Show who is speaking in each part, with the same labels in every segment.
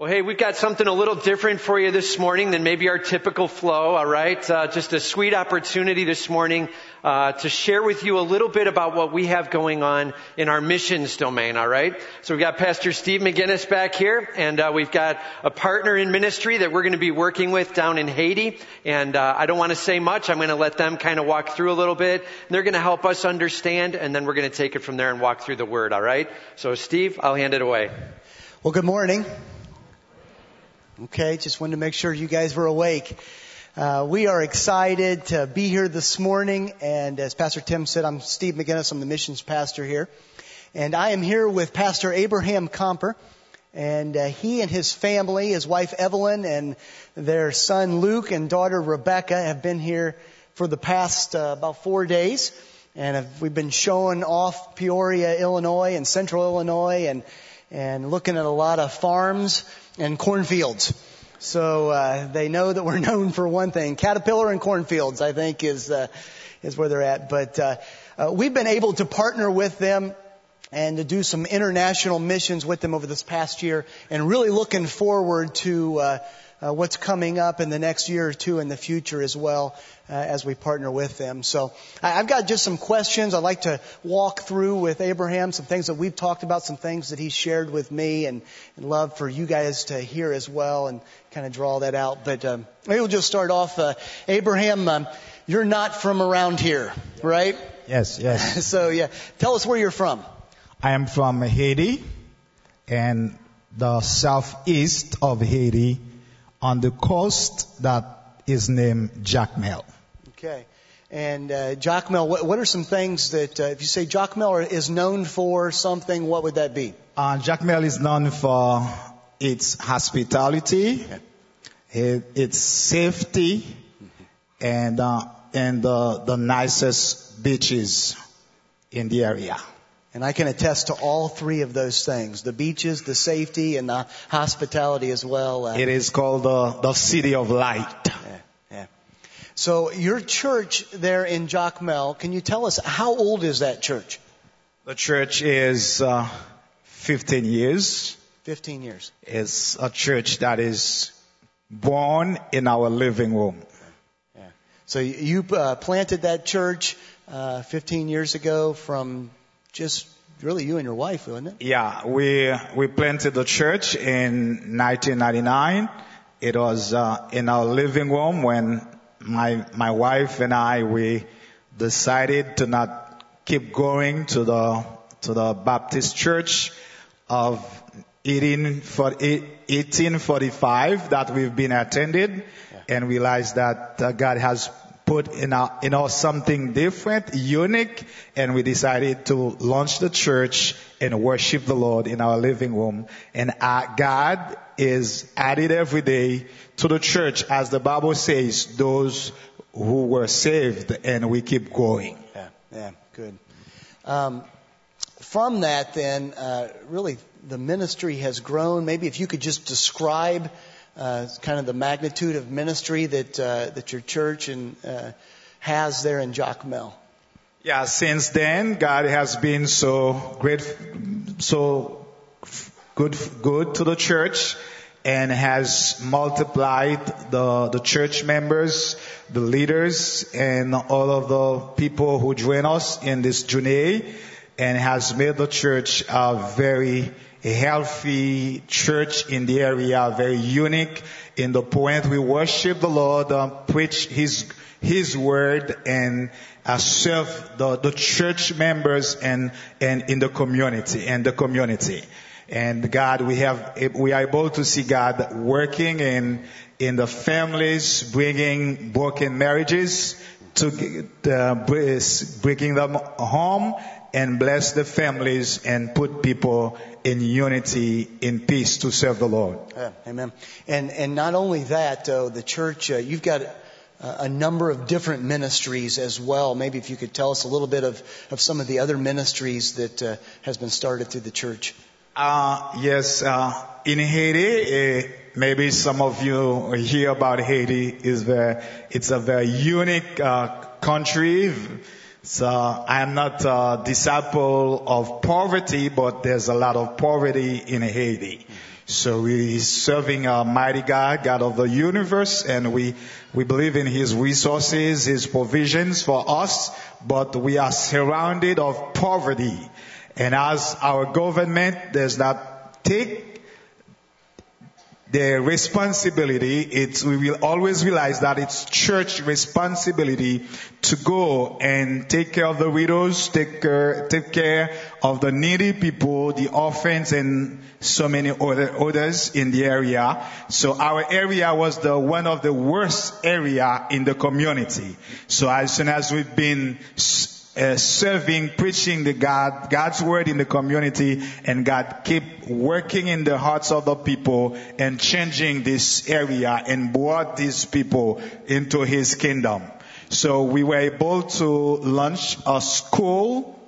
Speaker 1: Well, hey, we've got something a little different for you this morning than maybe our typical flow, all right? Uh, just a sweet opportunity this morning uh, to share with you a little bit about what we have going on in our missions domain, all right? So we've got Pastor Steve McGinnis back here, and uh, we've got a partner in ministry that we're going to be working with down in Haiti. And uh, I don't want to say much. I'm going to let them kind of walk through a little bit. They're going to help us understand, and then we're going to take it from there and walk through the Word, all right? So, Steve, I'll hand it away.
Speaker 2: Well, good morning. Okay, just wanted to make sure you guys were awake. Uh, we are excited to be here this morning, and as Pastor Tim said, I'm Steve McGinnis. I'm the missions pastor here, and I am here with Pastor Abraham Comper, and uh, he and his family, his wife Evelyn, and their son Luke and daughter Rebecca have been here for the past uh, about four days, and have, we've been showing off Peoria, Illinois, and Central Illinois, and and looking at a lot of farms and cornfields. So uh, they know that we're known for one thing: Caterpillar and cornfields. I think is uh, is where they're at. But uh, uh, we've been able to partner with them and to do some international missions with them over this past year, and really looking forward to. Uh, uh, what's coming up in the next year or two in the future as well uh, as we partner with them. So I, I've got just some questions I'd like to walk through with Abraham, some things that we've talked about, some things that he's shared with me, and, and love for you guys to hear as well and kind of draw that out. But um, maybe we'll just start off. Uh, Abraham, um, you're not from around here, right?
Speaker 3: Yes, yes.
Speaker 2: so yeah, tell us where you're from.
Speaker 3: I am from Haiti and the southeast of Haiti on the coast that is named Jacmel.
Speaker 2: Okay. And uh, Jacmel, what, what are some things that, uh, if you say Jacmel is known for something, what would that be?
Speaker 3: Uh, Jacmel is known for its hospitality, it, its safety, and uh, and the the nicest beaches in the area.
Speaker 2: And I can attest to all three of those things the beaches, the safety, and the hospitality as well. Uh,
Speaker 3: It is called the, the city of light.
Speaker 2: yeah, yeah. So, your church there in Jacmel, can you tell us how old is that church?
Speaker 3: The church is uh, 15 years.
Speaker 2: 15 years.
Speaker 3: It's a church that is born in our living room.
Speaker 2: Yeah. So, you uh, planted that church uh, 15 years ago from just really you and your wife, wasn't it?
Speaker 3: Yeah, we we planted the church in 1999. It was uh, in our living room when my my wife and I we decided to not keep going to the to the Baptist church of 18, 1845 that we've been attended and realized that uh, God has put in our, in us something different, unique, and we decided to launch the church and worship the Lord in our living room. And uh, God is added every day to the church, as the Bible says, those who were saved, and we keep going.
Speaker 2: Yeah, yeah, good. Um, from that, then, uh, really, the ministry has grown. Maybe if you could just describe uh, kind of the magnitude of ministry that uh, that your church and uh, has there in Jacmel.
Speaker 3: Yeah, since then God has been so great, so good, good to the church, and has multiplied the the church members, the leaders, and all of the people who join us in this journey, and has made the church a very a healthy church in the area, very unique in the point we worship the Lord, uh, preach His His word, and uh, serve the, the church members and and in the community and the community. And God, we have we are able to see God working in in the families, bringing broken marriages to uh, bringing them home and bless the families and put people in unity, in peace to serve the Lord.
Speaker 2: Yeah, amen. And and not only that, though, the church uh, you've got a number of different ministries as well. Maybe if you could tell us a little bit of of some of the other ministries that uh, has been started through the church.
Speaker 3: Uh, yes, uh, in Haiti, uh, maybe some of you hear about Haiti. is very, it's a very unique uh, country. So I am not a disciple of poverty, but there's a lot of poverty in Haiti. So we are serving a mighty God, God of the universe, and we, we believe in His resources, His provisions for us, but we are surrounded of poverty. And as our government does not take the responsibility, it's, we will always realize that it's church responsibility to go and take care of the widows, take care, take care of the needy people, the orphans, and so many other others in the area. So our area was the one of the worst area in the community. So as soon as we've been uh, serving, preaching the God, God's word in the community, and God keep working in the hearts of the people and changing this area and brought these people into His kingdom. So we were able to launch a school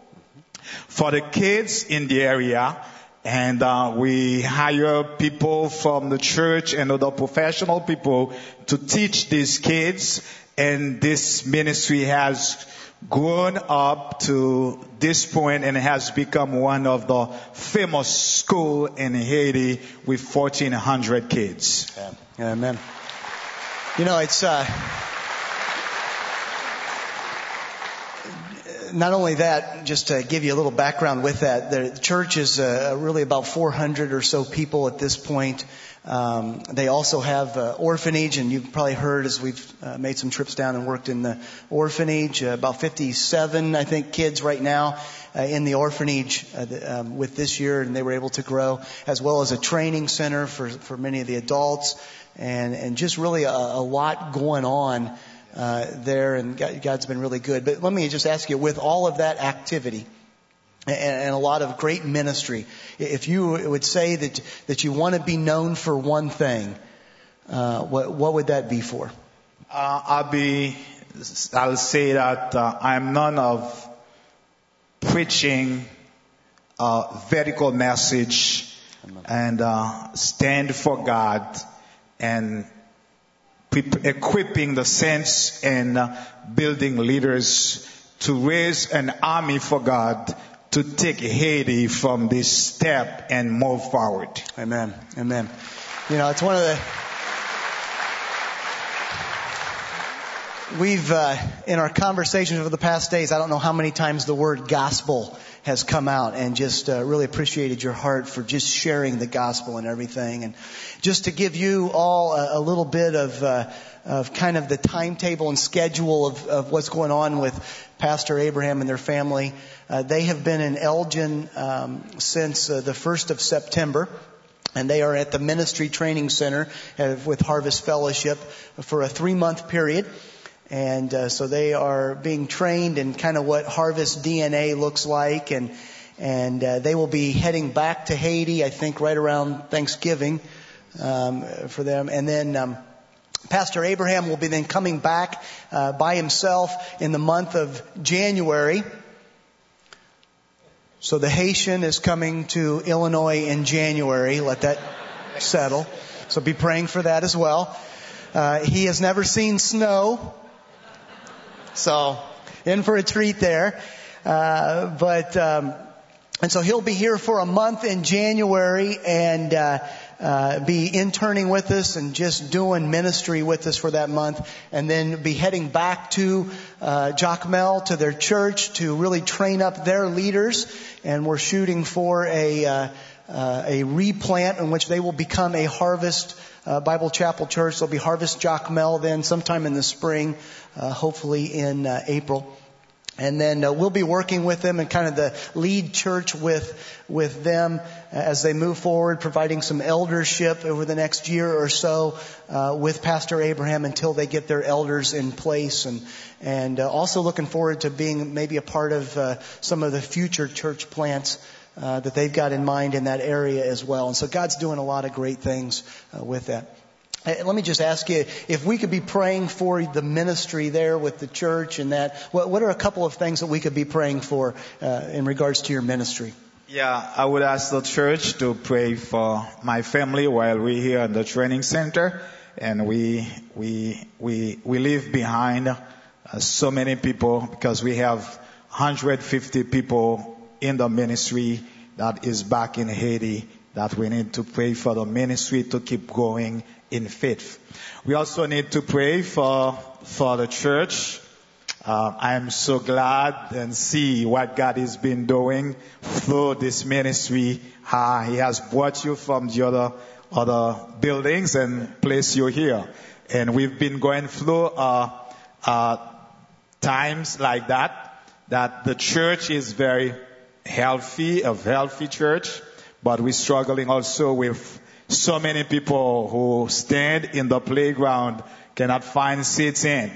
Speaker 3: for the kids in the area. And uh, we hire people from the church and other professional people to teach these kids. And this ministry has grown up to this point and has become one of the famous school in Haiti with 1,400 kids.
Speaker 2: Amen. You know, it's uh, not only that. Just to give you a little background with that, the church is uh, really about 400 or so people at this point. Um, they also have uh, orphanage, and you've probably heard as we've uh, made some trips down and worked in the orphanage. Uh, about 57, I think, kids right now uh, in the orphanage uh, the, um, with this year, and they were able to grow, as well as a training center for for many of the adults, and and just really a, a lot going on uh, there, and God, God's been really good. But let me just ask you, with all of that activity and a lot of great ministry. If you would say that that you want to be known for one thing, uh, what what would that be for?
Speaker 3: Uh, I'll be. I'll say that uh, I'm none of preaching a vertical message and uh, stand for God and equipping the saints and uh, building leaders to raise an army for God to take Haiti from this step and move forward.
Speaker 2: Amen. Amen. You know, it's one of the. We've, uh, in our conversations over the past days, I don't know how many times the word gospel has come out and just uh, really appreciated your heart for just sharing the gospel and everything. And just to give you all a, a little bit of, uh, of kind of the timetable and schedule of, of what's going on with Pastor Abraham and their family. Uh, they have been in Elgin um, since uh, the 1st of September. And they are at the Ministry Training Center uh, with Harvest Fellowship for a three month period. And uh, so they are being trained in kind of what Harvest DNA looks like. And, and uh, they will be heading back to Haiti, I think, right around Thanksgiving um, for them. And then. Um, Pastor Abraham will be then coming back uh, by himself in the month of January. So the Haitian is coming to Illinois in January. Let that settle. So be praying for that as well. Uh, he has never seen snow. So in for a treat there. Uh, but, um, and so he'll be here for a month in January and, uh, uh, be interning with us and just doing ministry with us for that month, and then be heading back to uh, Jacmel to their church to really train up their leaders. And we're shooting for a uh, uh, a replant in which they will become a harvest uh, Bible Chapel Church. There'll be Harvest Jacmel then sometime in the spring, uh, hopefully in uh, April. And then uh, we'll be working with them and kind of the lead church with with them as they move forward, providing some eldership over the next year or so uh, with Pastor Abraham until they get their elders in place, and and uh, also looking forward to being maybe a part of uh, some of the future church plants. Uh, that they've got in mind in that area as well. And so God's doing a lot of great things uh, with that. Let me just ask you if we could be praying for the ministry there with the church and that. What, what are a couple of things that we could be praying for uh, in regards to your ministry?
Speaker 3: Yeah, I would ask the church to pray for my family while we're here in the training center, and we we we we leave behind uh, so many people because we have 150 people in the ministry that is back in Haiti that we need to pray for the ministry to keep going in faith. We also need to pray for, for the church. Uh, I am so glad and see what God has been doing through this ministry. Uh, he has brought you from the other, other buildings and placed you here. And we've been going through, uh, uh times like that, that the church is very healthy, a healthy church, but we're struggling also with so many people who stand in the playground cannot find seats in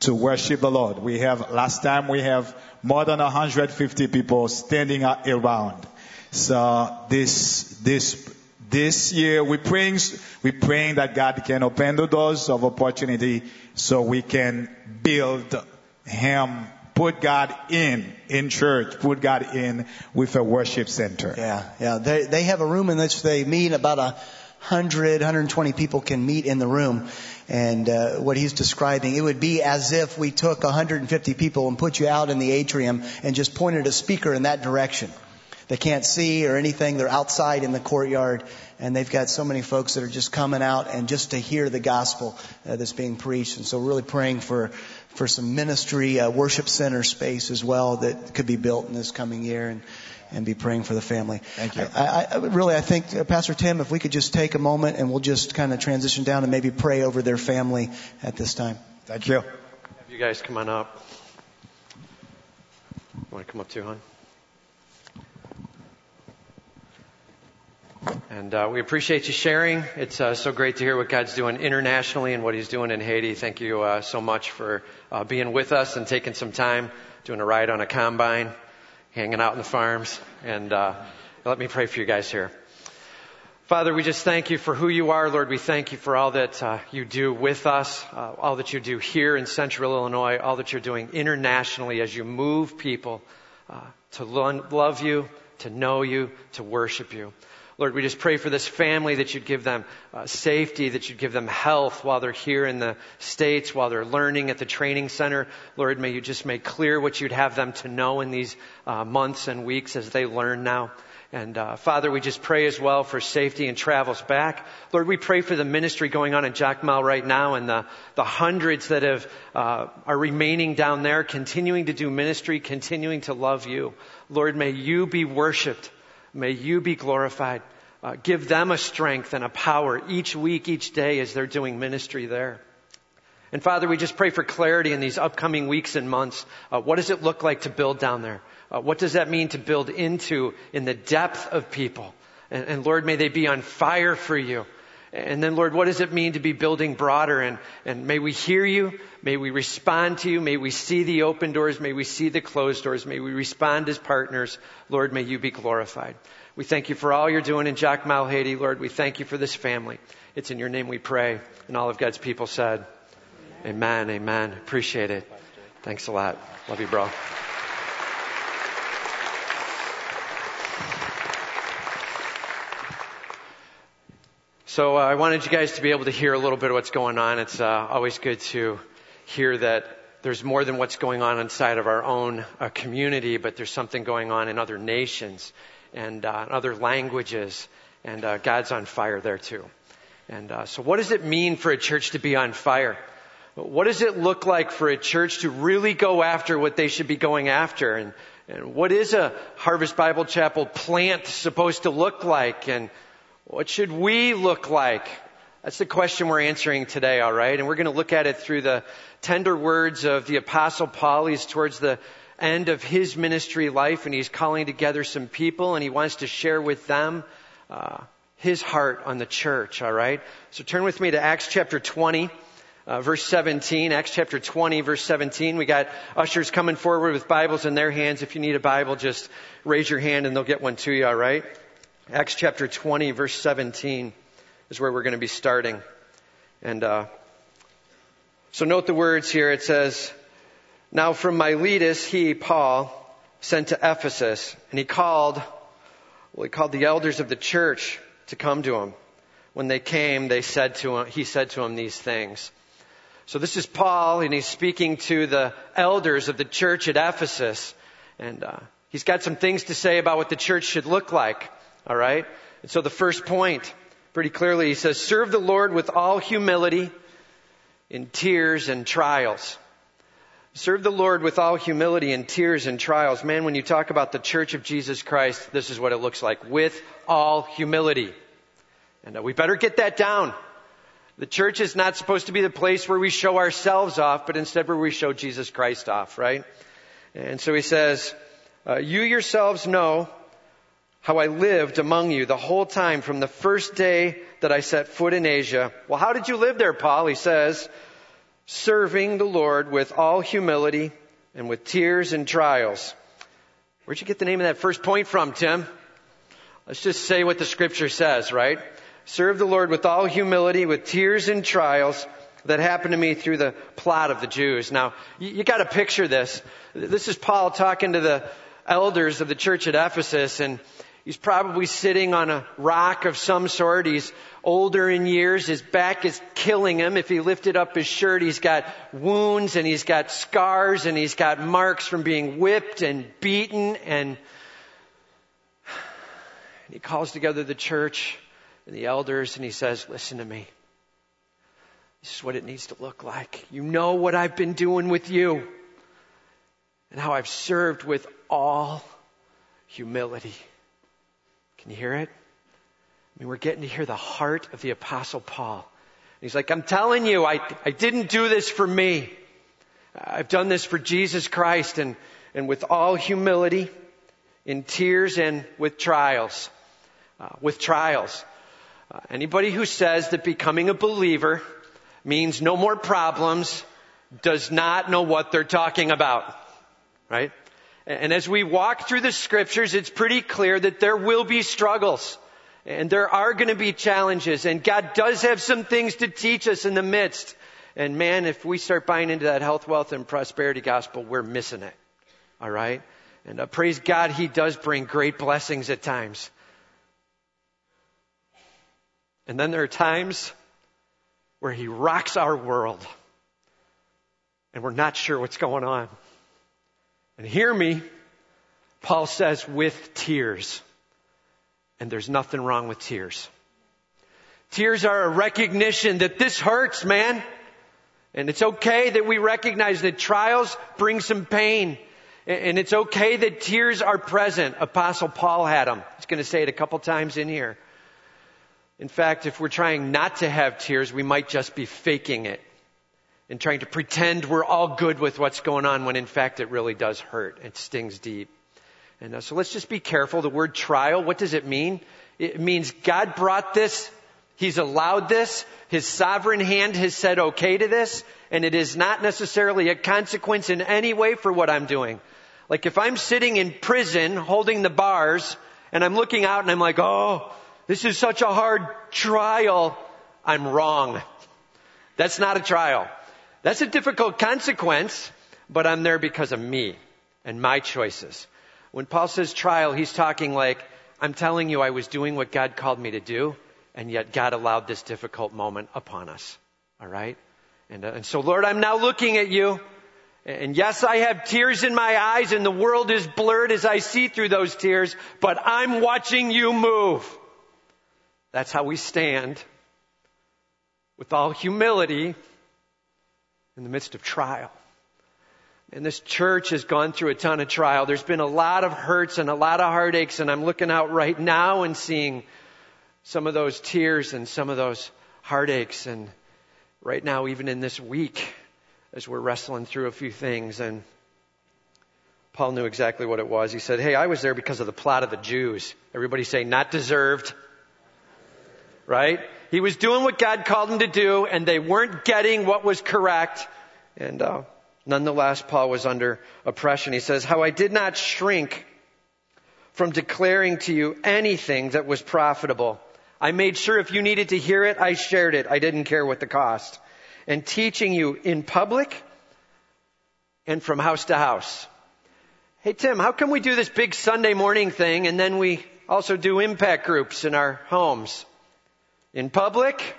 Speaker 3: to worship the Lord. We have, last time we have more than 150 people standing around. So this, this, this year we're praying, we're praying that God can open the doors of opportunity so we can build Him put God in, in church, put God in with a worship center.
Speaker 2: Yeah, yeah. They, they have a room in which they meet about a hundred, 120 people can meet in the room. And uh, what he's describing, it would be as if we took 150 people and put you out in the atrium and just pointed a speaker in that direction. They can't see or anything. They're outside in the courtyard, and they've got so many folks that are just coming out and just to hear the gospel uh, that's being preached. And so, really praying for for some ministry uh, worship center space as well that could be built in this coming year, and and be praying for the family.
Speaker 3: Thank you.
Speaker 2: I, I, really, I think uh, Pastor Tim, if we could just take a moment and we'll just kind of transition down and maybe pray over their family at this time.
Speaker 3: Thank you. Have
Speaker 1: you guys come on up. You want to come up too, hon? And uh, we appreciate you sharing. It's uh, so great to hear what God's doing internationally and what He's doing in Haiti. Thank you uh, so much for uh, being with us and taking some time, doing a ride on a combine, hanging out in the farms. And uh, let me pray for you guys here. Father, we just thank you for who you are, Lord. We thank you for all that uh, you do with us, all that you do here in Central Illinois, all that you're doing internationally as you move people to love you, to know you, to worship you. Lord, we just pray for this family that you'd give them uh, safety, that you'd give them health while they're here in the States, while they're learning at the training center. Lord, may you just make clear what you'd have them to know in these uh, months and weeks as they learn now. And uh, Father, we just pray as well for safety and travels back. Lord, we pray for the ministry going on in Jacmel right now and the, the hundreds that have uh, are remaining down there, continuing to do ministry, continuing to love you. Lord, may you be worshipped. May you be glorified. Uh, give them a strength and a power each week, each day as they're doing ministry there. And Father, we just pray for clarity in these upcoming weeks and months. Uh, what does it look like to build down there? Uh, what does that mean to build into in the depth of people? And, and, Lord, may they be on fire for you. And then, Lord, what does it mean to be building broader? And, and may we hear you. May we respond to you. May we see the open doors. May we see the closed doors. May we respond as partners. Lord, may you be glorified. We thank you for all you're doing in Jacmel, Haiti, Lord. We thank you for this family. It's in your name we pray. And all of God's people said, Amen. Amen. amen. Appreciate it. Thanks a lot. Love you, bro. So uh, I wanted you guys to be able to hear a little bit of what's going on. It's uh, always good to hear that there's more than what's going on inside of our own uh, community, but there's something going on in other nations and uh, other languages, and uh, God's on fire there too. And uh, so, what does it mean for a church to be on fire? What does it look like for a church to really go after what they should be going after? And, and what is a Harvest Bible Chapel plant supposed to look like? And what should we look like? That's the question we're answering today, all right? And we're going to look at it through the tender words of the Apostle Paul. He's towards the end of his ministry life, and he's calling together some people, and he wants to share with them uh, his heart on the church, all right? So turn with me to Acts chapter 20. Uh, verse 17, Acts chapter 20, verse 17. We got ushers coming forward with Bibles in their hands. If you need a Bible, just raise your hand and they'll get one to you, all right? Acts chapter 20, verse 17 is where we're going to be starting. And uh, so note the words here. It says, Now from Miletus, he, Paul, sent to Ephesus, and he called, well, he called the elders of the church to come to him. When they came, they said to him, he said to him these things. So this is Paul, and he's speaking to the elders of the church at Ephesus, and uh, he's got some things to say about what the church should look like. All right? And so the first point, pretty clearly, he says, serve the Lord with all humility in tears and trials. Serve the Lord with all humility in tears and trials. Man, when you talk about the church of Jesus Christ, this is what it looks like. With all humility. And uh, we better get that down. The church is not supposed to be the place where we show ourselves off, but instead where we show Jesus Christ off, right? And so he says, uh, you yourselves know how I lived among you the whole time from the first day that I set foot in Asia. Well, how did you live there, Paul? He says, serving the Lord with all humility and with tears and trials. Where'd you get the name of that first point from, Tim? Let's just say what the scripture says, right? Serve the Lord with all humility, with tears and trials that happened to me through the plot of the Jews. Now, you, you gotta picture this. This is Paul talking to the elders of the church at Ephesus and He's probably sitting on a rock of some sort. He's older in years. His back is killing him. If he lifted up his shirt, he's got wounds and he's got scars and he's got marks from being whipped and beaten. And he calls together the church and the elders and he says, listen to me. This is what it needs to look like. You know what I've been doing with you and how I've served with all humility. Can you hear it? I mean, we're getting to hear the heart of the apostle Paul. He's like, I'm telling you, I, I didn't do this for me. I've done this for Jesus Christ and, and with all humility, in tears and with trials. Uh, with trials. Uh, anybody who says that becoming a believer means no more problems does not know what they're talking about. Right? And as we walk through the scriptures, it's pretty clear that there will be struggles. And there are going to be challenges. And God does have some things to teach us in the midst. And man, if we start buying into that health, wealth, and prosperity gospel, we're missing it. All right? And uh, praise God, He does bring great blessings at times. And then there are times where He rocks our world. And we're not sure what's going on. And hear me, Paul says, with tears. And there's nothing wrong with tears. Tears are a recognition that this hurts, man. And it's okay that we recognize that trials bring some pain. And it's okay that tears are present. Apostle Paul had them. He's going to say it a couple times in here. In fact, if we're trying not to have tears, we might just be faking it and trying to pretend we're all good with what's going on when in fact it really does hurt. It stings deep. And uh, so let's just be careful. The word trial, what does it mean? It means God brought this. He's allowed this. His sovereign hand has said okay to this. And it is not necessarily a consequence in any way for what I'm doing. Like if I'm sitting in prison holding the bars and I'm looking out and I'm like, oh, this is such a hard trial. I'm wrong. That's not a trial. That's a difficult consequence, but I'm there because of me and my choices. When Paul says trial, he's talking like, I'm telling you I was doing what God called me to do, and yet God allowed this difficult moment upon us. All right? And, uh, and so, Lord, I'm now looking at you. And yes, I have tears in my eyes and the world is blurred as I see through those tears, but I'm watching you move. That's how we stand with all humility in the midst of trial. And this church has gone through a ton of trial. There's been a lot of hurts and a lot of heartaches, and I'm looking out right now and seeing some of those tears and some of those heartaches. And right now, even in this week, as we're wrestling through a few things, and Paul knew exactly what it was. He said, Hey, I was there because of the plot of the Jews. Everybody say, not deserved. Right? He was doing what God called him to do, and they weren't getting what was correct. And uh, nonetheless, Paul was under oppression. He says, How I did not shrink from declaring to you anything that was profitable. I made sure if you needed to hear it, I shared it. I didn't care what the cost. And teaching you in public and from house to house. Hey Tim, how come we do this big Sunday morning thing and then we also do impact groups in our homes? In public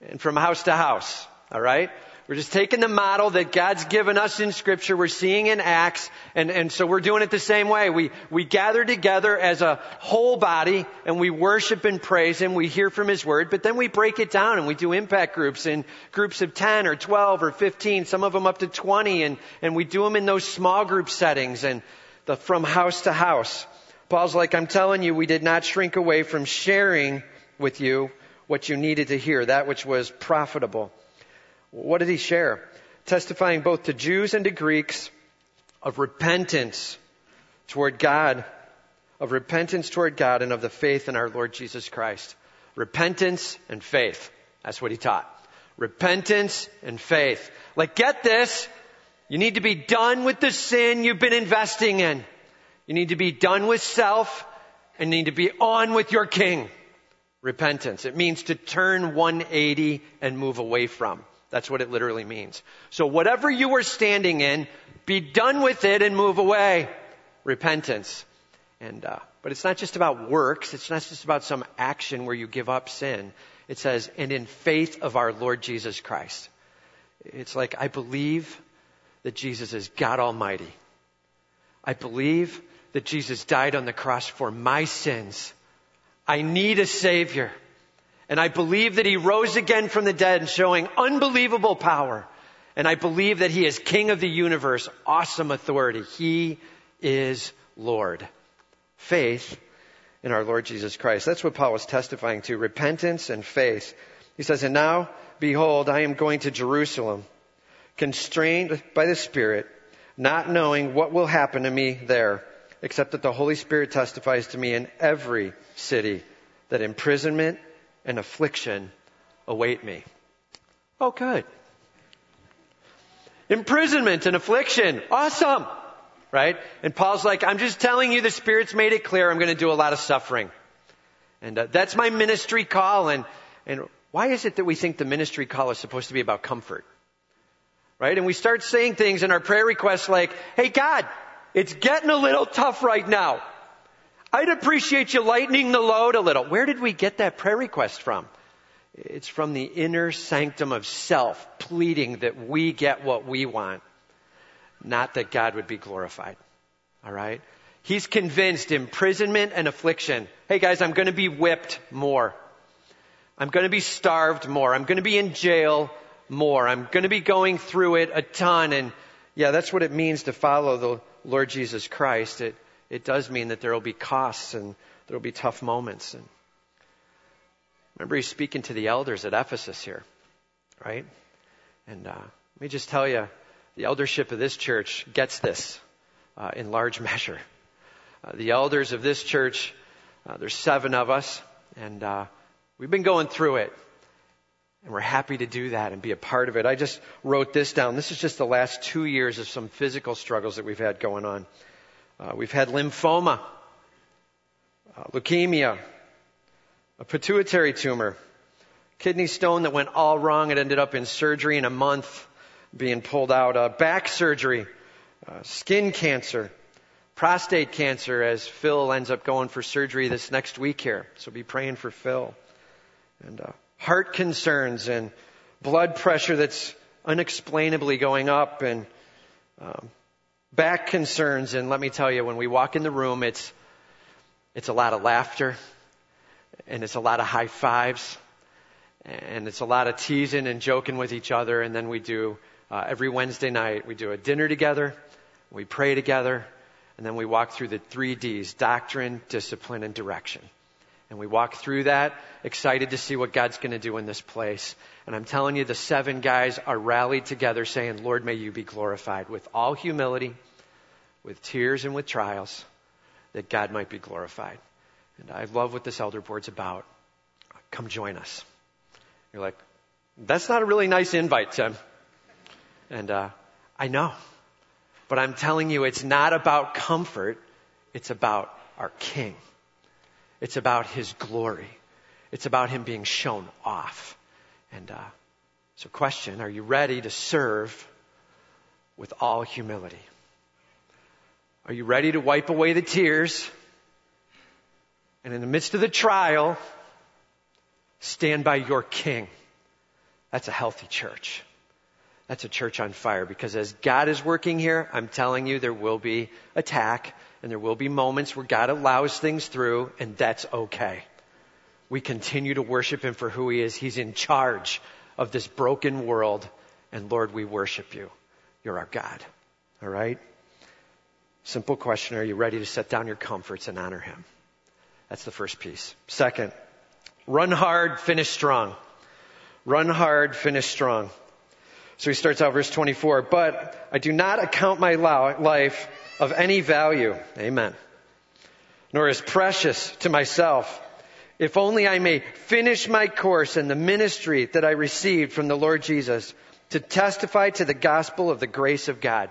Speaker 1: and from house to house. All right? We're just taking the model that God's given us in scripture. We're seeing in Acts. And, and so we're doing it the same way. We, we gather together as a whole body and we worship and praise Him. We hear from His Word, but then we break it down and we do impact groups in groups of 10 or 12 or 15, some of them up to 20. And, and we do them in those small group settings and the, from house to house. Paul's like, I'm telling you, we did not shrink away from sharing with you what you needed to hear, that which was profitable. What did he share? Testifying both to Jews and to Greeks of repentance toward God, of repentance toward God and of the faith in our Lord Jesus Christ. Repentance and faith. That's what he taught. Repentance and faith. Like, get this. You need to be done with the sin you've been investing in. You need to be done with self and need to be on with your king. Repentance. It means to turn 180 and move away from. That's what it literally means. So whatever you were standing in, be done with it and move away. Repentance. And, uh, but it's not just about works. It's not just about some action where you give up sin. It says, and in faith of our Lord Jesus Christ. It's like, I believe that Jesus is God Almighty. I believe that Jesus died on the cross for my sins. I need a Savior. And I believe that he rose again from the dead, showing unbelievable power. And I believe that he is king of the universe, awesome authority. He is Lord. Faith in our Lord Jesus Christ. That's what Paul was testifying to. Repentance and faith. He says, and now, behold, I am going to Jerusalem, constrained by the Spirit, not knowing what will happen to me there, except that the Holy Spirit testifies to me in every city that imprisonment and affliction await me. Oh, good. Imprisonment and affliction. Awesome. Right? And Paul's like, I'm just telling you the Spirit's made it clear I'm going to do a lot of suffering. And uh, that's my ministry call. And, and why is it that we think the ministry call is supposed to be about comfort? Right? And we start saying things in our prayer requests like, Hey God, it's getting a little tough right now. I'd appreciate you lightening the load a little. Where did we get that prayer request from? It's from the inner sanctum of self, pleading that we get what we want, not that God would be glorified. All right? He's convinced imprisonment and affliction. Hey guys, I'm going to be whipped more. I'm going to be starved more. I'm going to be in jail more. I'm going to be going through it a ton. And yeah, that's what it means to follow the Lord Jesus Christ. It, it does mean that there will be costs and there will be tough moments. And remember, he's speaking to the elders at Ephesus here, right? And uh, let me just tell you, the eldership of this church gets this uh, in large measure. Uh, the elders of this church, uh, there's seven of us, and uh, we've been going through it. And we're happy to do that and be a part of it. I just wrote this down. This is just the last two years of some physical struggles that we've had going on. Uh, we've had lymphoma, uh, leukemia, a pituitary tumor, kidney stone that went all wrong. It ended up in surgery in a month, being pulled out. Uh, back surgery, uh, skin cancer, prostate cancer, as Phil ends up going for surgery this next week here. So be praying for Phil. And uh, heart concerns and blood pressure that's unexplainably going up and um, back concerns. And let me tell you, when we walk in the room, it's, it's a lot of laughter and it's a lot of high fives and it's a lot of teasing and joking with each other. And then we do, uh, every Wednesday night, we do a dinner together, we pray together, and then we walk through the three D's, doctrine, discipline, and direction. And we walk through that, excited to see what God's going to do in this place. And I'm telling you, the seven guys are rallied together saying, Lord, may you be glorified with all humility, with tears and with trials, that God might be glorified. And I love what this elder board's about. Come join us. You're like, that's not a really nice invite, Tim. And uh, I know. But I'm telling you, it's not about comfort. It's about our King. It's about His glory. It's about Him being shown off. And uh, so, question Are you ready to serve with all humility? Are you ready to wipe away the tears? And in the midst of the trial, stand by your King. That's a healthy church. That's a church on fire because as God is working here, I'm telling you there will be attack and there will be moments where God allows things through and that's okay. We continue to worship Him for who He is. He's in charge of this broken world and Lord, we worship you. You're our God. All right? Simple question. Are you ready to set down your comforts and honor Him? That's the first piece. Second, run hard, finish strong. Run hard, finish strong. So he starts out verse 24, but I do not account my life of any value. Amen. Nor is precious to myself. If only I may finish my course in the ministry that I received from the Lord Jesus to testify to the gospel of the grace of God.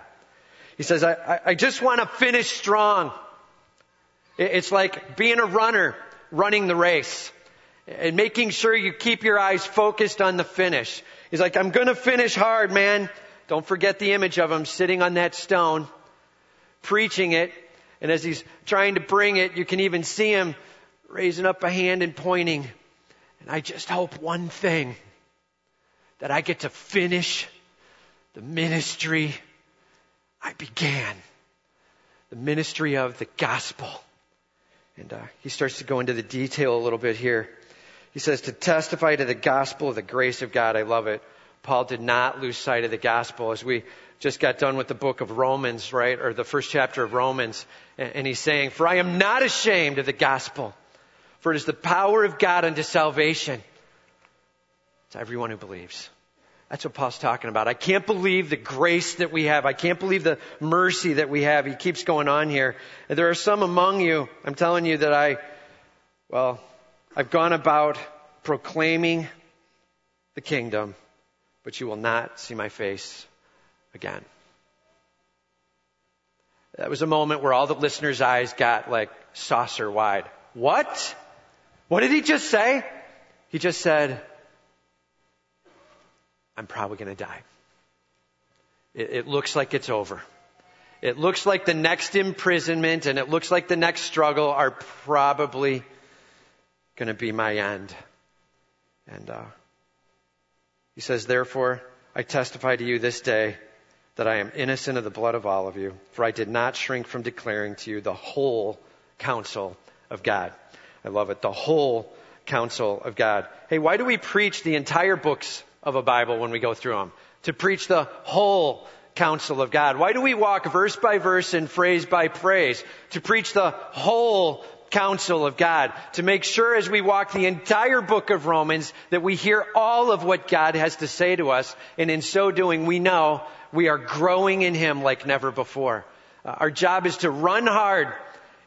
Speaker 1: He says, I, I just want to finish strong. It's like being a runner running the race and making sure you keep your eyes focused on the finish. He's like, I'm gonna finish hard, man. Don't forget the image of him sitting on that stone, preaching it. And as he's trying to bring it, you can even see him raising up a hand and pointing. And I just hope one thing that I get to finish the ministry I began. The ministry of the gospel. And uh, he starts to go into the detail a little bit here. He says to testify to the gospel of the grace of God. I love it. Paul did not lose sight of the gospel as we just got done with the book of Romans, right? Or the first chapter of Romans. And he's saying, for I am not ashamed of the gospel, for it is the power of God unto salvation to everyone who believes. That's what Paul's talking about. I can't believe the grace that we have. I can't believe the mercy that we have. He keeps going on here. And there are some among you, I'm telling you that I, well, I've gone about proclaiming the kingdom, but you will not see my face again. That was a moment where all the listeners' eyes got like saucer wide. What? What did he just say? He just said, I'm probably going to die. It, it looks like it's over. It looks like the next imprisonment and it looks like the next struggle are probably going to be my end. And uh, he says, Therefore, I testify to you this day that I am innocent of the blood of all of you, for I did not shrink from declaring to you the whole counsel of God. I love it. The whole counsel of God. Hey, why do we preach the entire books of a Bible when we go through them? To preach the whole counsel of God. Why do we walk verse by verse and phrase by phrase? To preach the whole counsel of God, to make sure as we walk the entire book of Romans that we hear all of what God has to say to us, and in so doing we know we are growing in Him like never before. Uh, our job is to run hard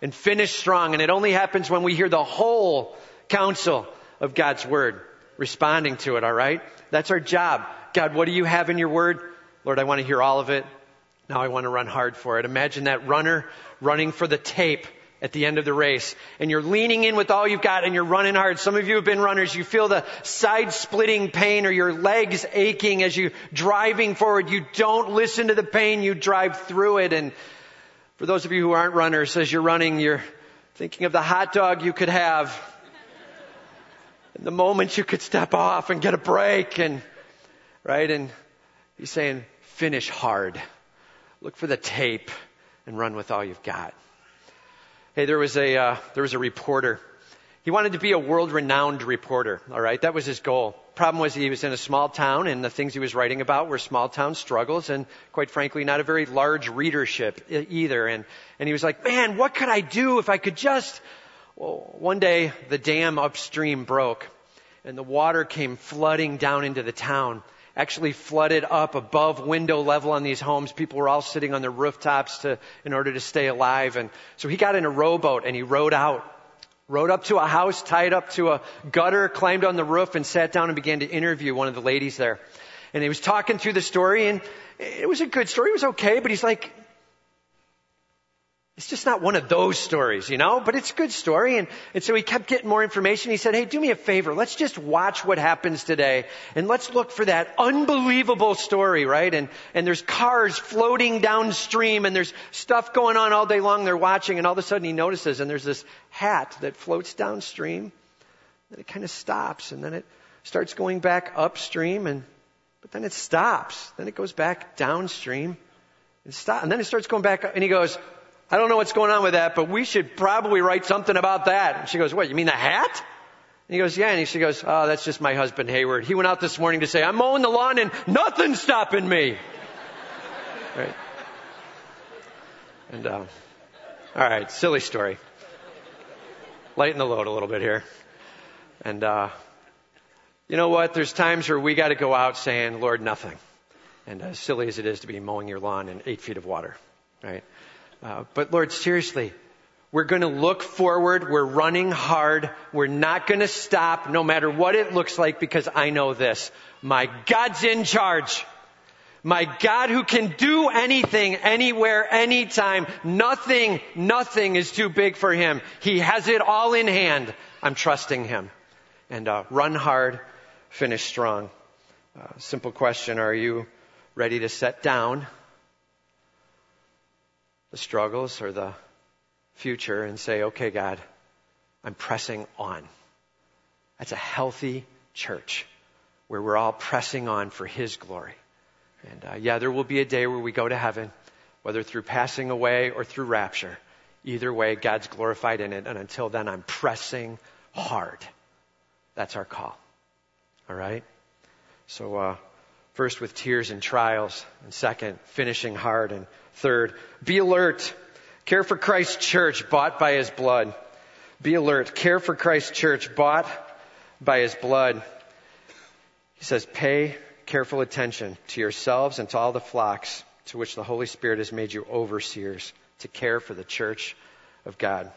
Speaker 1: and finish strong, and it only happens when we hear the whole counsel of God's Word, responding to it, alright? That's our job. God, what do you have in your Word? Lord, I want to hear all of it. Now I want to run hard for it. Imagine that runner running for the tape at the end of the race and you're leaning in with all you've got and you're running hard. Some of you have been runners. You feel the side splitting pain or your legs aching as you driving forward. You don't listen to the pain. You drive through it. And for those of you who aren't runners, as you're running, you're thinking of the hot dog you could have and the moment you could step off and get a break and, right? And he's saying, finish hard. Look for the tape and run with all you've got. Hey, there was a uh, there was a reporter. He wanted to be a world-renowned reporter. All right, that was his goal. Problem was he was in a small town, and the things he was writing about were small town struggles, and quite frankly, not a very large readership either. And and he was like, man, what could I do if I could just? Well, one day the dam upstream broke, and the water came flooding down into the town actually flooded up above window level on these homes. People were all sitting on their rooftops to, in order to stay alive. And so he got in a rowboat and he rowed out, rowed up to a house, tied up to a gutter, climbed on the roof and sat down and began to interview one of the ladies there. And he was talking through the story and it was a good story. It was okay, but he's like, it's just not one of those stories, you know, but it's a good story. And, and so he kept getting more information. He said, Hey, do me a favor. Let's just watch what happens today and let's look for that unbelievable story, right? And, and there's cars floating downstream and there's stuff going on all day long. They're watching and all of a sudden he notices and there's this hat that floats downstream. Then it kind of stops and then it starts going back upstream and But then it stops. Then it goes back downstream and stop. And then it starts going back up and he goes, I don't know what's going on with that, but we should probably write something about that. And she goes, what, you mean the hat? And he goes, yeah. And she goes, oh, that's just my husband Hayward. He went out this morning to say, I'm mowing the lawn and nothing's stopping me. right. And, uh, all right, silly story. Lighten the load a little bit here. And, uh, you know what? There's times where we got to go out saying, Lord, nothing. And as silly as it is to be mowing your lawn in eight feet of water, right? Uh, but Lord, seriously, we're going to look forward. We're running hard. We're not going to stop no matter what it looks like because I know this. My God's in charge. My God who can do anything, anywhere, anytime. Nothing, nothing is too big for Him. He has it all in hand. I'm trusting Him. And uh, run hard, finish strong. Uh, simple question. Are you ready to set down the struggles or the future and say, okay, God, I'm pressing on. That's a healthy church where we're all pressing on for His glory. And uh, yeah, there will be a day where we go to heaven, whether through passing away or through rapture. Either way, God's glorified in it. And until then, I'm pressing hard. That's our call. All right? So, uh, first with tears and trials, and second, finishing hard, and third, be alert. Care for Christ's church bought by his blood. Be alert. Care for Christ's church bought by his blood. He says, pay careful attention to yourselves and to all the flocks to which the Holy Spirit has made you overseers to care for the church of God.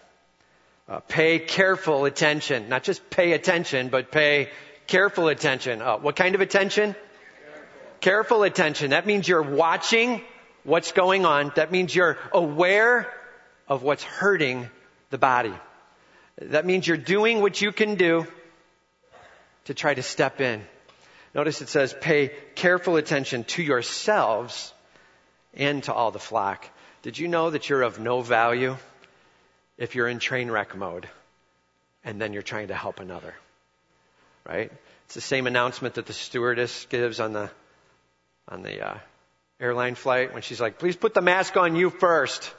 Speaker 1: Uh, pay careful attention. Not just pay attention, but pay careful attention. Uh, what kind of attention? Careful. careful attention. That means you're watching what's going on. That means you're aware of what's hurting the body. That means you're doing what you can do to try to step in. Notice it says, pay careful attention to yourselves and to all the flock. Did you know that you're of no value if you're in train wreck mode and then you're trying to help another? Right? It's the same announcement that the stewardess gives on the, on the, uh, airline flight when she's like, please put the mask on you first.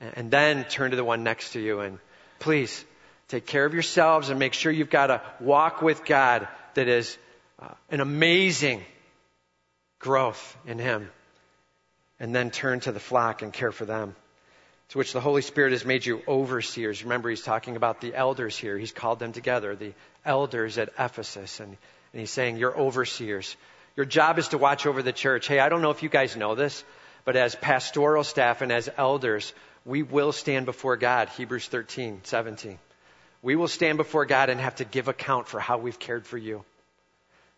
Speaker 1: And then turn to the one next to you and please take care of yourselves and make sure you've got a walk with God that is uh, an amazing growth in Him. And then turn to the flock and care for them. To which the Holy Spirit has made you overseers. Remember, He's talking about the elders here. He's called them together, the elders at Ephesus. And, and He's saying, You're overseers. Your job is to watch over the church. Hey, I don't know if you guys know this, but as pastoral staff and as elders, we will stand before God. Hebrews 13, 17. We will stand before God and have to give account for how we've cared for you.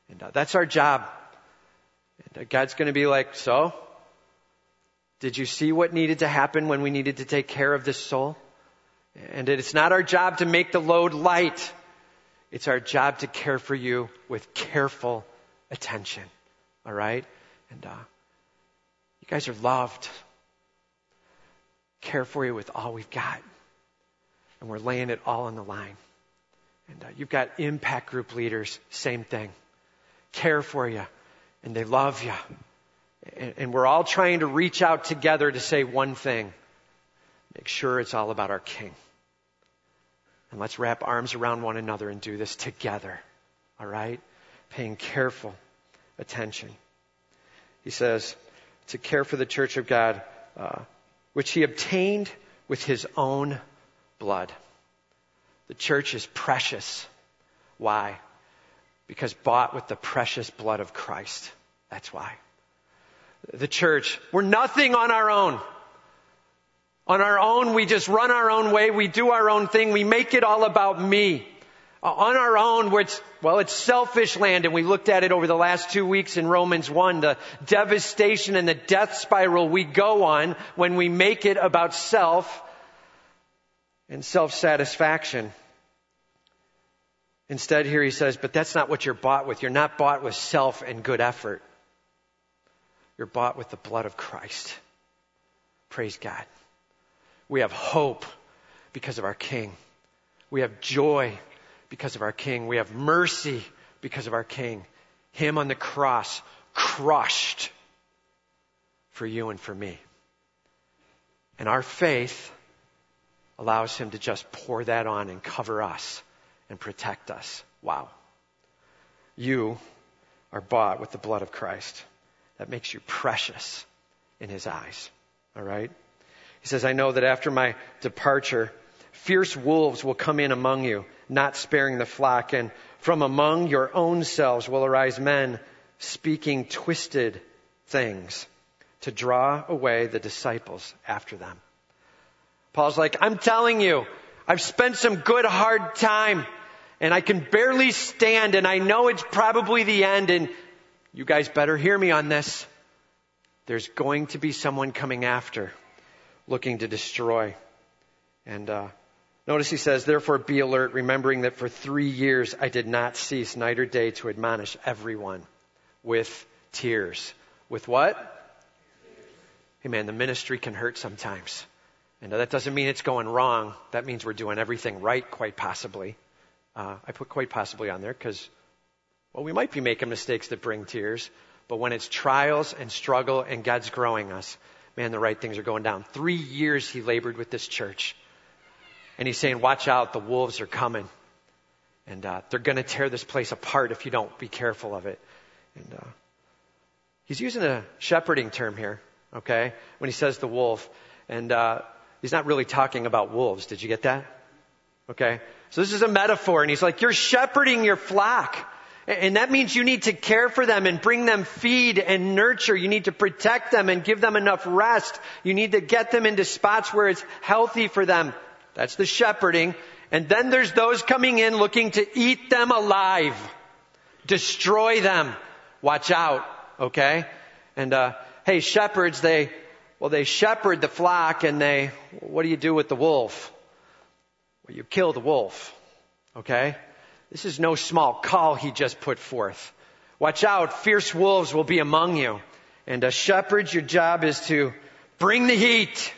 Speaker 1: And uh, that's our job. And, uh, God's going to be like, so? Did you see what needed to happen when we needed to take care of this soul? And it's not our job to make the load light. It's our job to care for you with careful attention. All right? And uh, you guys are loved. Care for you with all we've got. And we're laying it all on the line. And uh, you've got impact group leaders, same thing. Care for you. And they love you. And, and we're all trying to reach out together to say one thing. Make sure it's all about our King. And let's wrap arms around one another and do this together. All right? Paying careful attention. He says, to care for the church of God, uh, which he obtained with his own blood. The church is precious. Why? Because bought with the precious blood of Christ. That's why. The church, we're nothing on our own. On our own, we just run our own way. We do our own thing. We make it all about me. On our own, where it's, well, it's selfish land, and we looked at it over the last two weeks in Romans 1, the devastation and the death spiral we go on when we make it about self and self-satisfaction. Instead, here he says, but that's not what you're bought with. You're not bought with self and good effort. You're bought with the blood of Christ. Praise God. We have hope because of our King. We have joy because of our King. We have mercy because of our King. Him on the cross crushed for you and for me. And our faith allows him to just pour that on and cover us and protect us. Wow. You are bought with the blood of Christ. That makes you precious in his eyes. All right? He says, I know that after my departure, fierce wolves will come in among you, not sparing the flock, and from among your own selves will arise men speaking twisted things to draw away the disciples after them. Paul's like, I'm telling you, I've spent some good hard time and I can barely stand and I know it's probably the end and you guys better hear me on this. There's going to be someone coming after looking to destroy. And, uh, notice he says, therefore be alert, remembering that for three years I did not cease night or day to admonish everyone with tears. With what? Hey man, the ministry can hurt sometimes. And that doesn't mean it's going wrong. That means we're doing everything right, quite possibly. Uh, I put quite possibly on there because, well, we might be making mistakes that bring tears. But when it's trials and struggle and God's growing us, man, the right things are going down. Three years he labored with this church. And he's saying, watch out, the wolves are coming. And uh, they're going to tear this place apart if you don't be careful of it. And uh, he's using a shepherding term here okay? When he says the wolf. And uh, he's not really talking about wolves. Did you get that? Okay? So this is a metaphor, and he's like, you're shepherding your flock. And that means you need to care for them and bring them feed and nurture. You need to protect them and give them enough rest. You need to get them into spots where it's healthy for them. That's the shepherding. And then there's those coming in looking to eat them alive. Destroy them. Watch out. Okay? And, uh, hey, shepherds, they, well, they shepherd the flock and they, what do you do with the wolf? Well, you kill the wolf. Okay? This is no small call he just put forth. Watch out, fierce wolves will be among you. And as shepherds, your job is to bring the heat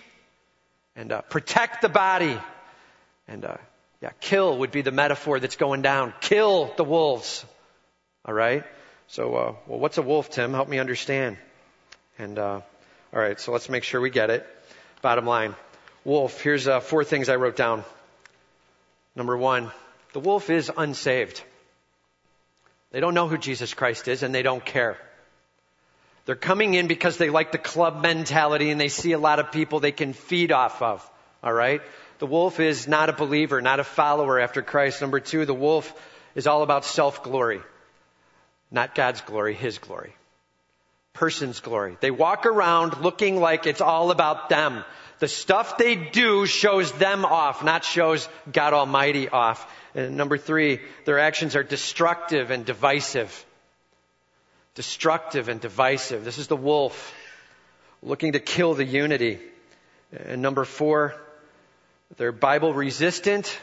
Speaker 1: and uh, protect the body. And uh, yeah, kill would be the metaphor that's going down. Kill the wolves. All right. So, uh, well, what's a wolf, Tim? Help me understand. And uh, all right, so let's make sure we get it. Bottom line, wolf. Here's uh, four things I wrote down. Number one, the wolf is unsaved. They don't know who Jesus Christ is, and they don't care. They're coming in because they like the club mentality and they see a lot of people they can feed off of. All right? The wolf is not a believer, not a follower after Christ. Number two, the wolf is all about self glory. Not God's glory, his glory person's glory. They walk around looking like it's all about them. The stuff they do shows them off, not shows God Almighty off. And number three, their actions are destructive and divisive. Destructive and divisive. This is the wolf looking to kill the unity. And number four, they're Bible resistant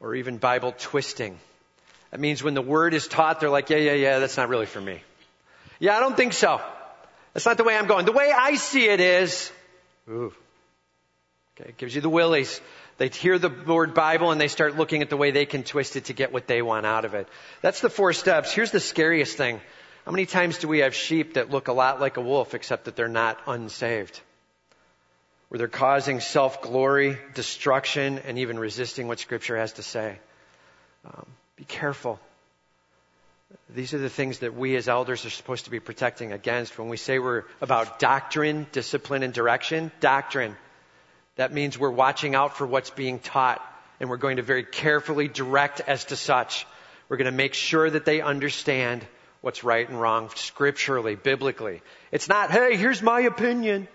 Speaker 1: or even Bible twisting. That means when the word is taught, they're like, yeah, yeah, yeah, that's not really for me. Yeah, I don't think so. That's not the way I'm going. The way I see it is, ooh, okay, it gives you the willies. They hear the word Bible and they start looking at the way they can twist it to get what they want out of it. That's the four steps. Here's the scariest thing. How many times do we have sheep that look a lot like a wolf except that they're not unsaved? Where they're causing self-glory, destruction, and even resisting what scripture has to say. Um, be careful. These are the things that we as elders are supposed to be protecting against. When we say we're about doctrine, discipline, and direction, doctrine, that means we're watching out for what's being taught and we're going to very carefully direct as to such. We're going to make sure that they understand what's right and wrong scripturally, biblically. It's not, hey, here's my opinion.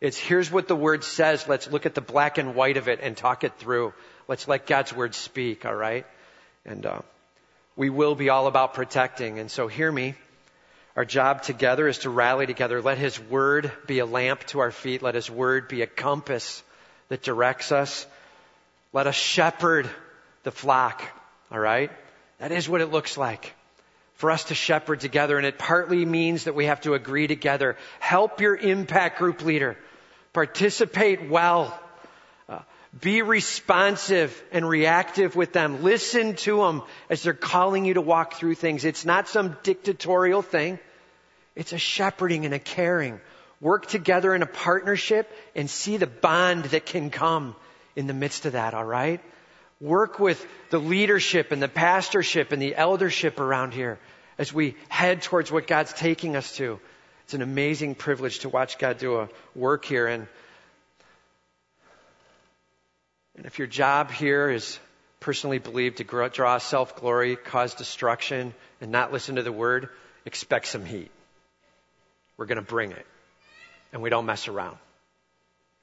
Speaker 1: It's here's what the word says. Let's look at the black and white of it and talk it through. Let's let God's word speak, all right? And, uh, we will be all about protecting. And so hear me. Our job together is to rally together. Let His Word be a lamp to our feet. Let His Word be a compass that directs us. Let us shepherd the flock. All right? That is what it looks like for us to shepherd together. And it partly means that we have to agree together. Help your impact group leader. Participate well. Uh, be responsive and reactive with them. Listen to them as they're calling you to walk through things. It's not some dictatorial thing. It's a shepherding and a caring. Work together in a partnership and see the bond that can come in the midst of that, all right? Work with the leadership and the pastorship and the eldership around here as we head towards what God's taking us to. It's an amazing privilege to watch God do a work here. And, and if your job here is personally believed to grow, draw self glory, cause destruction, and not listen to the word, expect some heat. We're going to bring it. And we don't mess around.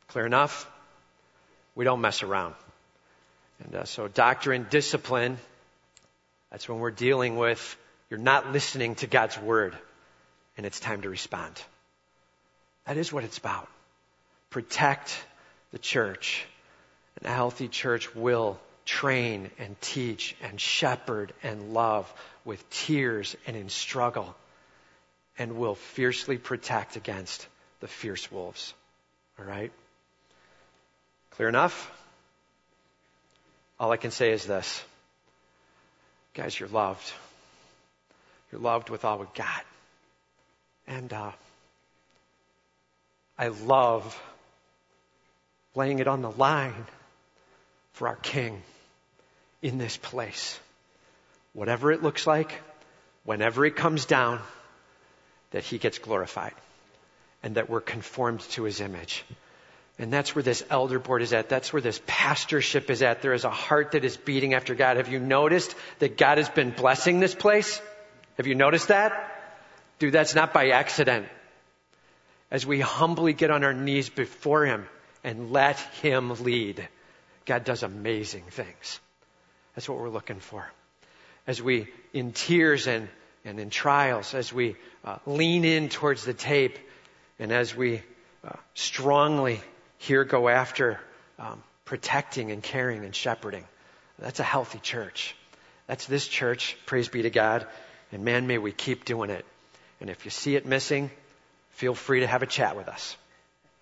Speaker 1: Clear enough? We don't mess around. And uh, so, doctrine, discipline, that's when we're dealing with you're not listening to God's word, and it's time to respond. That is what it's about. Protect the church. And a healthy church will train and teach and shepherd and love with tears and in struggle, and will fiercely protect against the fierce wolves. All right? Clear enough? All I can say is this. Guys, you're loved. You're loved with all we've got. And uh, I love laying it on the line for our King in this place. Whatever it looks like, whenever it comes down, that He gets glorified and that we're conformed to His image. And that's where this elder board is at. That's where this pastorship is at. There is a heart that is beating after God. Have you noticed that God has been blessing this place? Have you noticed that? Dude, that's not by accident. As we humbly get on our knees before Him and let Him lead, God does amazing things. That's what we're looking for. As we, in tears and, and in trials, as we uh, lean in towards the tape, and as we uh, strongly here go after um, protecting and caring and shepherding. That's a healthy church. That's this church. Praise be to God. And man, may we keep doing it. And if you see it missing, feel free to have a chat with us.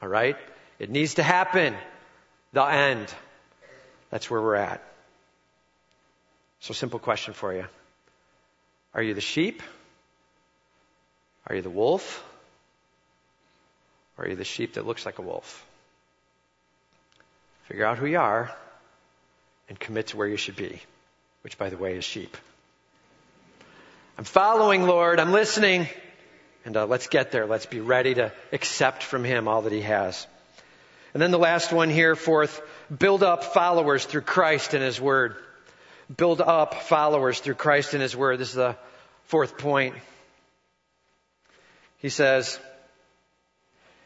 Speaker 1: All right? It needs to happen. The end. That's where we're at. So, simple question for you Are you the sheep? Are you the wolf? Or are you the sheep that looks like a wolf? Figure out who you are and commit to where you should be, which, by the way, is sheep. I'm following, Lord. I'm listening. And uh, let's get there. Let's be ready to accept from Him all that He has. And then the last one here, fourth, build up followers through Christ and His Word. Build up followers through Christ and His Word. This is the fourth point. He says,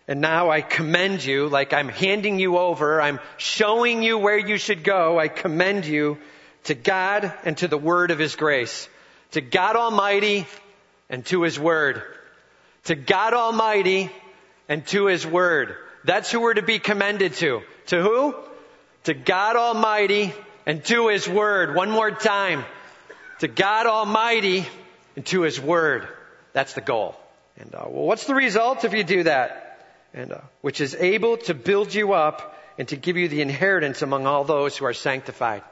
Speaker 1: and now I commend you, like I'm handing you over, I'm showing you where you should go. I commend you to God and to the word of his grace. To God Almighty and to his word. To God Almighty and to his word. That's who we're to be commended to. To who? To God Almighty and to his word. One more time. To God Almighty and to his word. That's the goal. And uh, well, what's the result if you do that? And uh, which is able to build you up and to give you the inheritance among all those who are sanctified.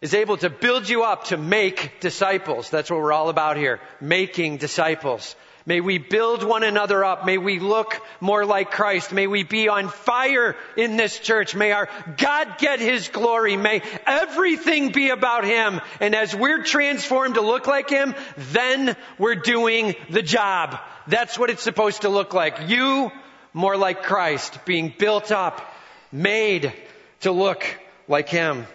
Speaker 1: Is able to build you up to make disciples. That's what we're all about here. Making disciples. May we build one another up. May we look more like Christ. May we be on fire in this church. May our God get His glory. May everything be about Him. And as we're transformed to look like Him, then we're doing the job. That's what it's supposed to look like. You more like Christ, being built up, made to look like Him.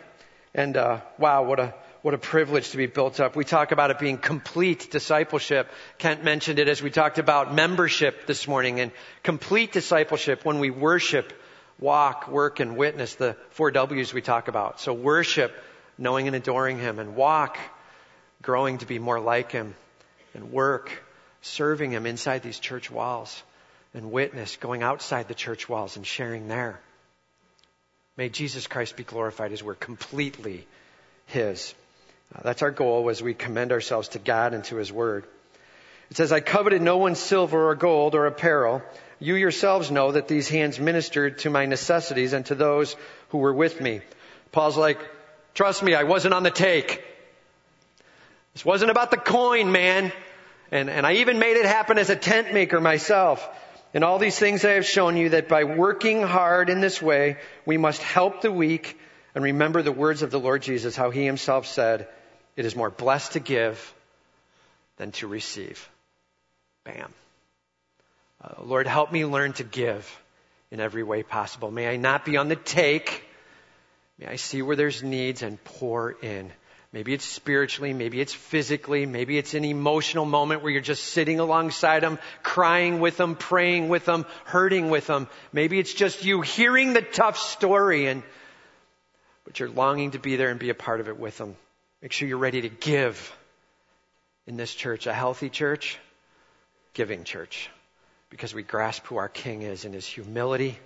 Speaker 1: And uh, wow, what a what a privilege to be built up. We talk about it being complete discipleship. Kent mentioned it as we talked about membership this morning and complete discipleship when we worship, walk, work, and witness the four W's we talk about. So worship, knowing and adoring Him, and walk, growing to be more like Him, and work, serving Him inside these church walls and witness going outside the church walls and sharing there. May Jesus Christ be glorified as we're completely His. Uh, that's our goal as we commend ourselves to God and to His Word. It says, I coveted no one's silver or gold or apparel. You yourselves know that these hands ministered to my necessities and to those who were with me. Paul's like, trust me, I wasn't on the take. This wasn't about the coin, man. And, and I even made it happen as a tent maker myself. And all these things I have shown you that by working hard in this way, we must help the weak and remember the words of the Lord Jesus, how he himself said, it is more blessed to give than to receive. Bam. Uh, Lord, help me learn to give in every way possible. May I not be on the take. May I see where there's needs and pour in. Maybe it's spiritually, maybe it's physically, maybe it's an emotional moment where you're just sitting alongside them, crying with them, praying with them, hurting with them. Maybe it's just you hearing the tough story and, but you're longing to be there and be a part of it with them. Make sure you're ready to give in this church, a healthy church, giving church, because we grasp who our King is in his humility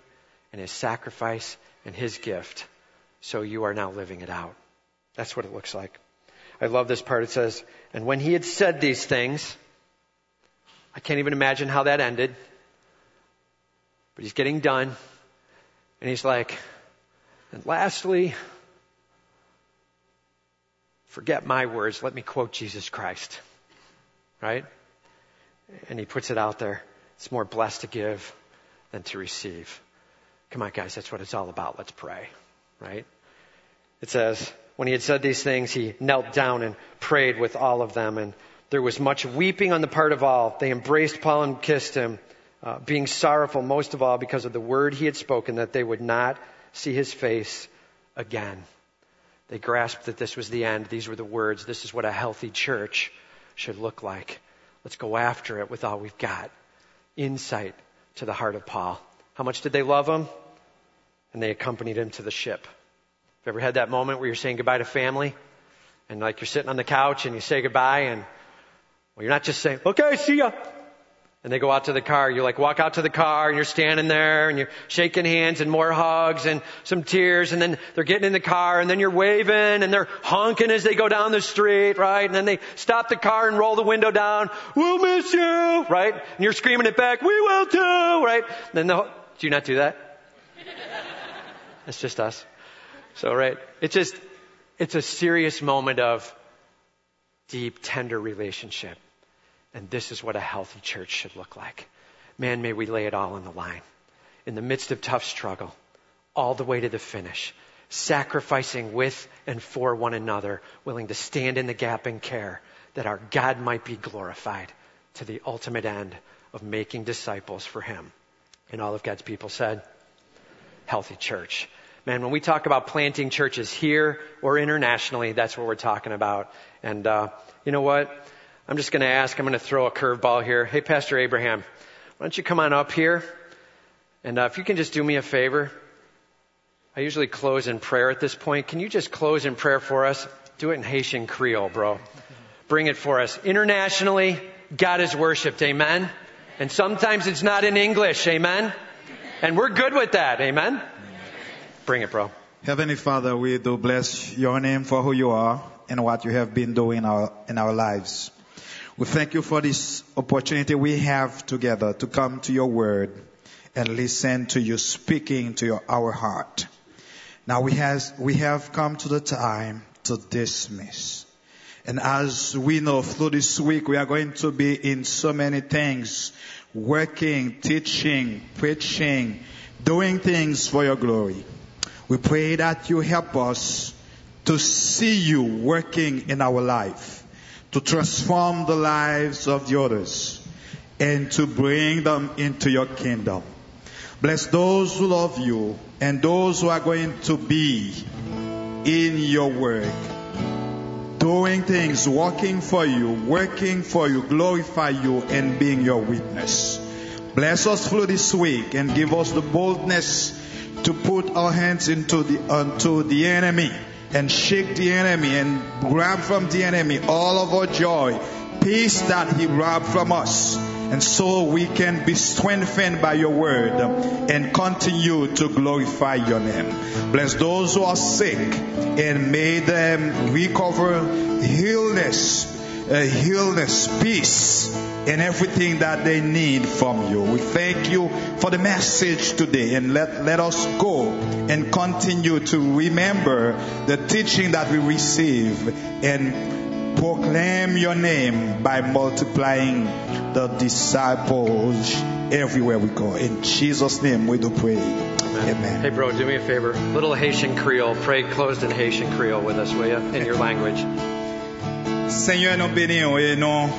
Speaker 1: and his sacrifice and his gift. So you are now living it out. That's what it looks like. I love this part. It says, and when he had said these things, I can't even imagine how that ended, but he's getting done, and he's like, and lastly, forget my words, let me quote Jesus Christ. Right? And he puts it out there. It's more blessed to give than to receive. Come on, guys, that's what it's all about. Let's pray. Right? It says, when he had said these things, he knelt down and prayed with all of them. And there was much weeping on the part of all. They embraced Paul and kissed him, uh, being sorrowful most of all because of the word he had spoken that they would not see his face again. They grasped that this was the end. These were the words. This is what a healthy church should look like. Let's go after it with all we've got. Insight to the heart of Paul. How much did they love him? And they accompanied him to the ship. Have ever had that moment where you're saying goodbye to family? And like you're sitting on the couch and you say goodbye and well, you're not just saying, okay, see ya. And they go out to the car. You like walk out to the car and you're standing there and you're shaking hands and more hugs and some tears and then they're getting in the car and then you're waving and they're honking as they go down the street, right? And then they stop the car and roll the window down. We'll miss you, right? And you're screaming it back. We will too, right? And then the, do you not do that? That's just us. So, right, it's just, it's a serious moment of deep, tender relationship. And this is what a healthy church should look like. Man, may we lay it all on the line. In the midst of tough struggle, all the way to the finish, sacrificing with and for one another, willing to stand in the gap and care that our God might be glorified to the ultimate end of making disciples for Him. And all of God's people said, healthy church. Man, when we talk about planting churches here or internationally, that's what we're talking about. And uh, you know what? I'm just going to ask. I'm going to throw a curveball here. Hey, Pastor Abraham, why don't you come on up here? And uh, if you can just do me a favor, I usually close in prayer at this point. Can you just close in prayer for us? Do it in Haitian Creole, bro. Bring it for us. Internationally, God is worshiped. Amen. And sometimes it's not in English. Amen. And we're good with that. Amen. Bring it, bro.
Speaker 3: Heavenly Father, we do bless your name for who you are and what you have been doing in our, in our lives. We thank you for this opportunity we have together to come to your word and listen to you speaking to your, our heart. Now we has, we have come to the time to dismiss. And as we know through this week, we are going to be in so many things, working, teaching, preaching, doing things for your glory. We pray that you help us to see you working in our life, to transform the lives of the others, and to bring them into your kingdom. Bless those who love you and those who are going to be in your work, doing things, working for you, working for you, glorify you, and being your witness. Bless us through this week and give us the boldness to put our hands into the onto the enemy and shake the enemy and grab from the enemy all of our joy, peace that he robbed from us. And so we can be strengthened by your word and continue to glorify your name. Bless those who are sick and may them recover healness, uh, healness, peace, and everything that they need from you. We thank you for the message today and let, let us go and continue to remember the teaching that we receive and proclaim your name by multiplying the disciples everywhere we go. In Jesus' name we do pray. Amen.
Speaker 1: Hey, bro, do me a favor. Little Haitian Creole. Pray closed in Haitian Creole with us, will you? In your language.
Speaker 3: Seigneur, nous bénissons et nous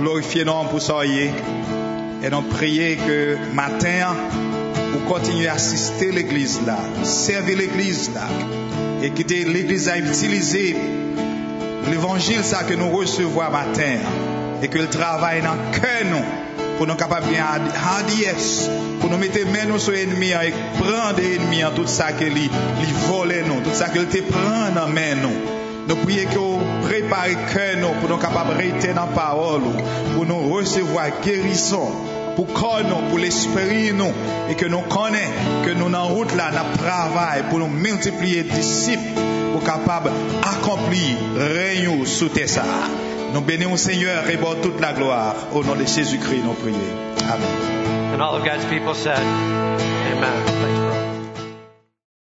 Speaker 3: glorifions nous pour ça et nous prions que matin, vous continuez à assister l'église là, servir l'église là, et que l'église a utilisé l'évangile ça que nous recevons matin, et que le travail dans le cœur nous, pour nous capables de hardiesse, pour nous mettre main sur l'ennemi et prendre l'ennemi en tout ça que lui, lui voler nous, tout ça que te prend dans main nous. Nou priye ki ou prepare kè nou pou nou kapab reyte nan parol ou pou nou resevo a gerison pou kon nou, pou l'esprit nou e ke nou konen ke nou nan route la nan travay pou nou multipliye disip pou kapab akompli reyon sou te sa. Nou bene ou Seigneur e bon tout la gloar ou nou de Jésus-Christ nou priye. Amen.
Speaker 1: And all of God's people said, Amen.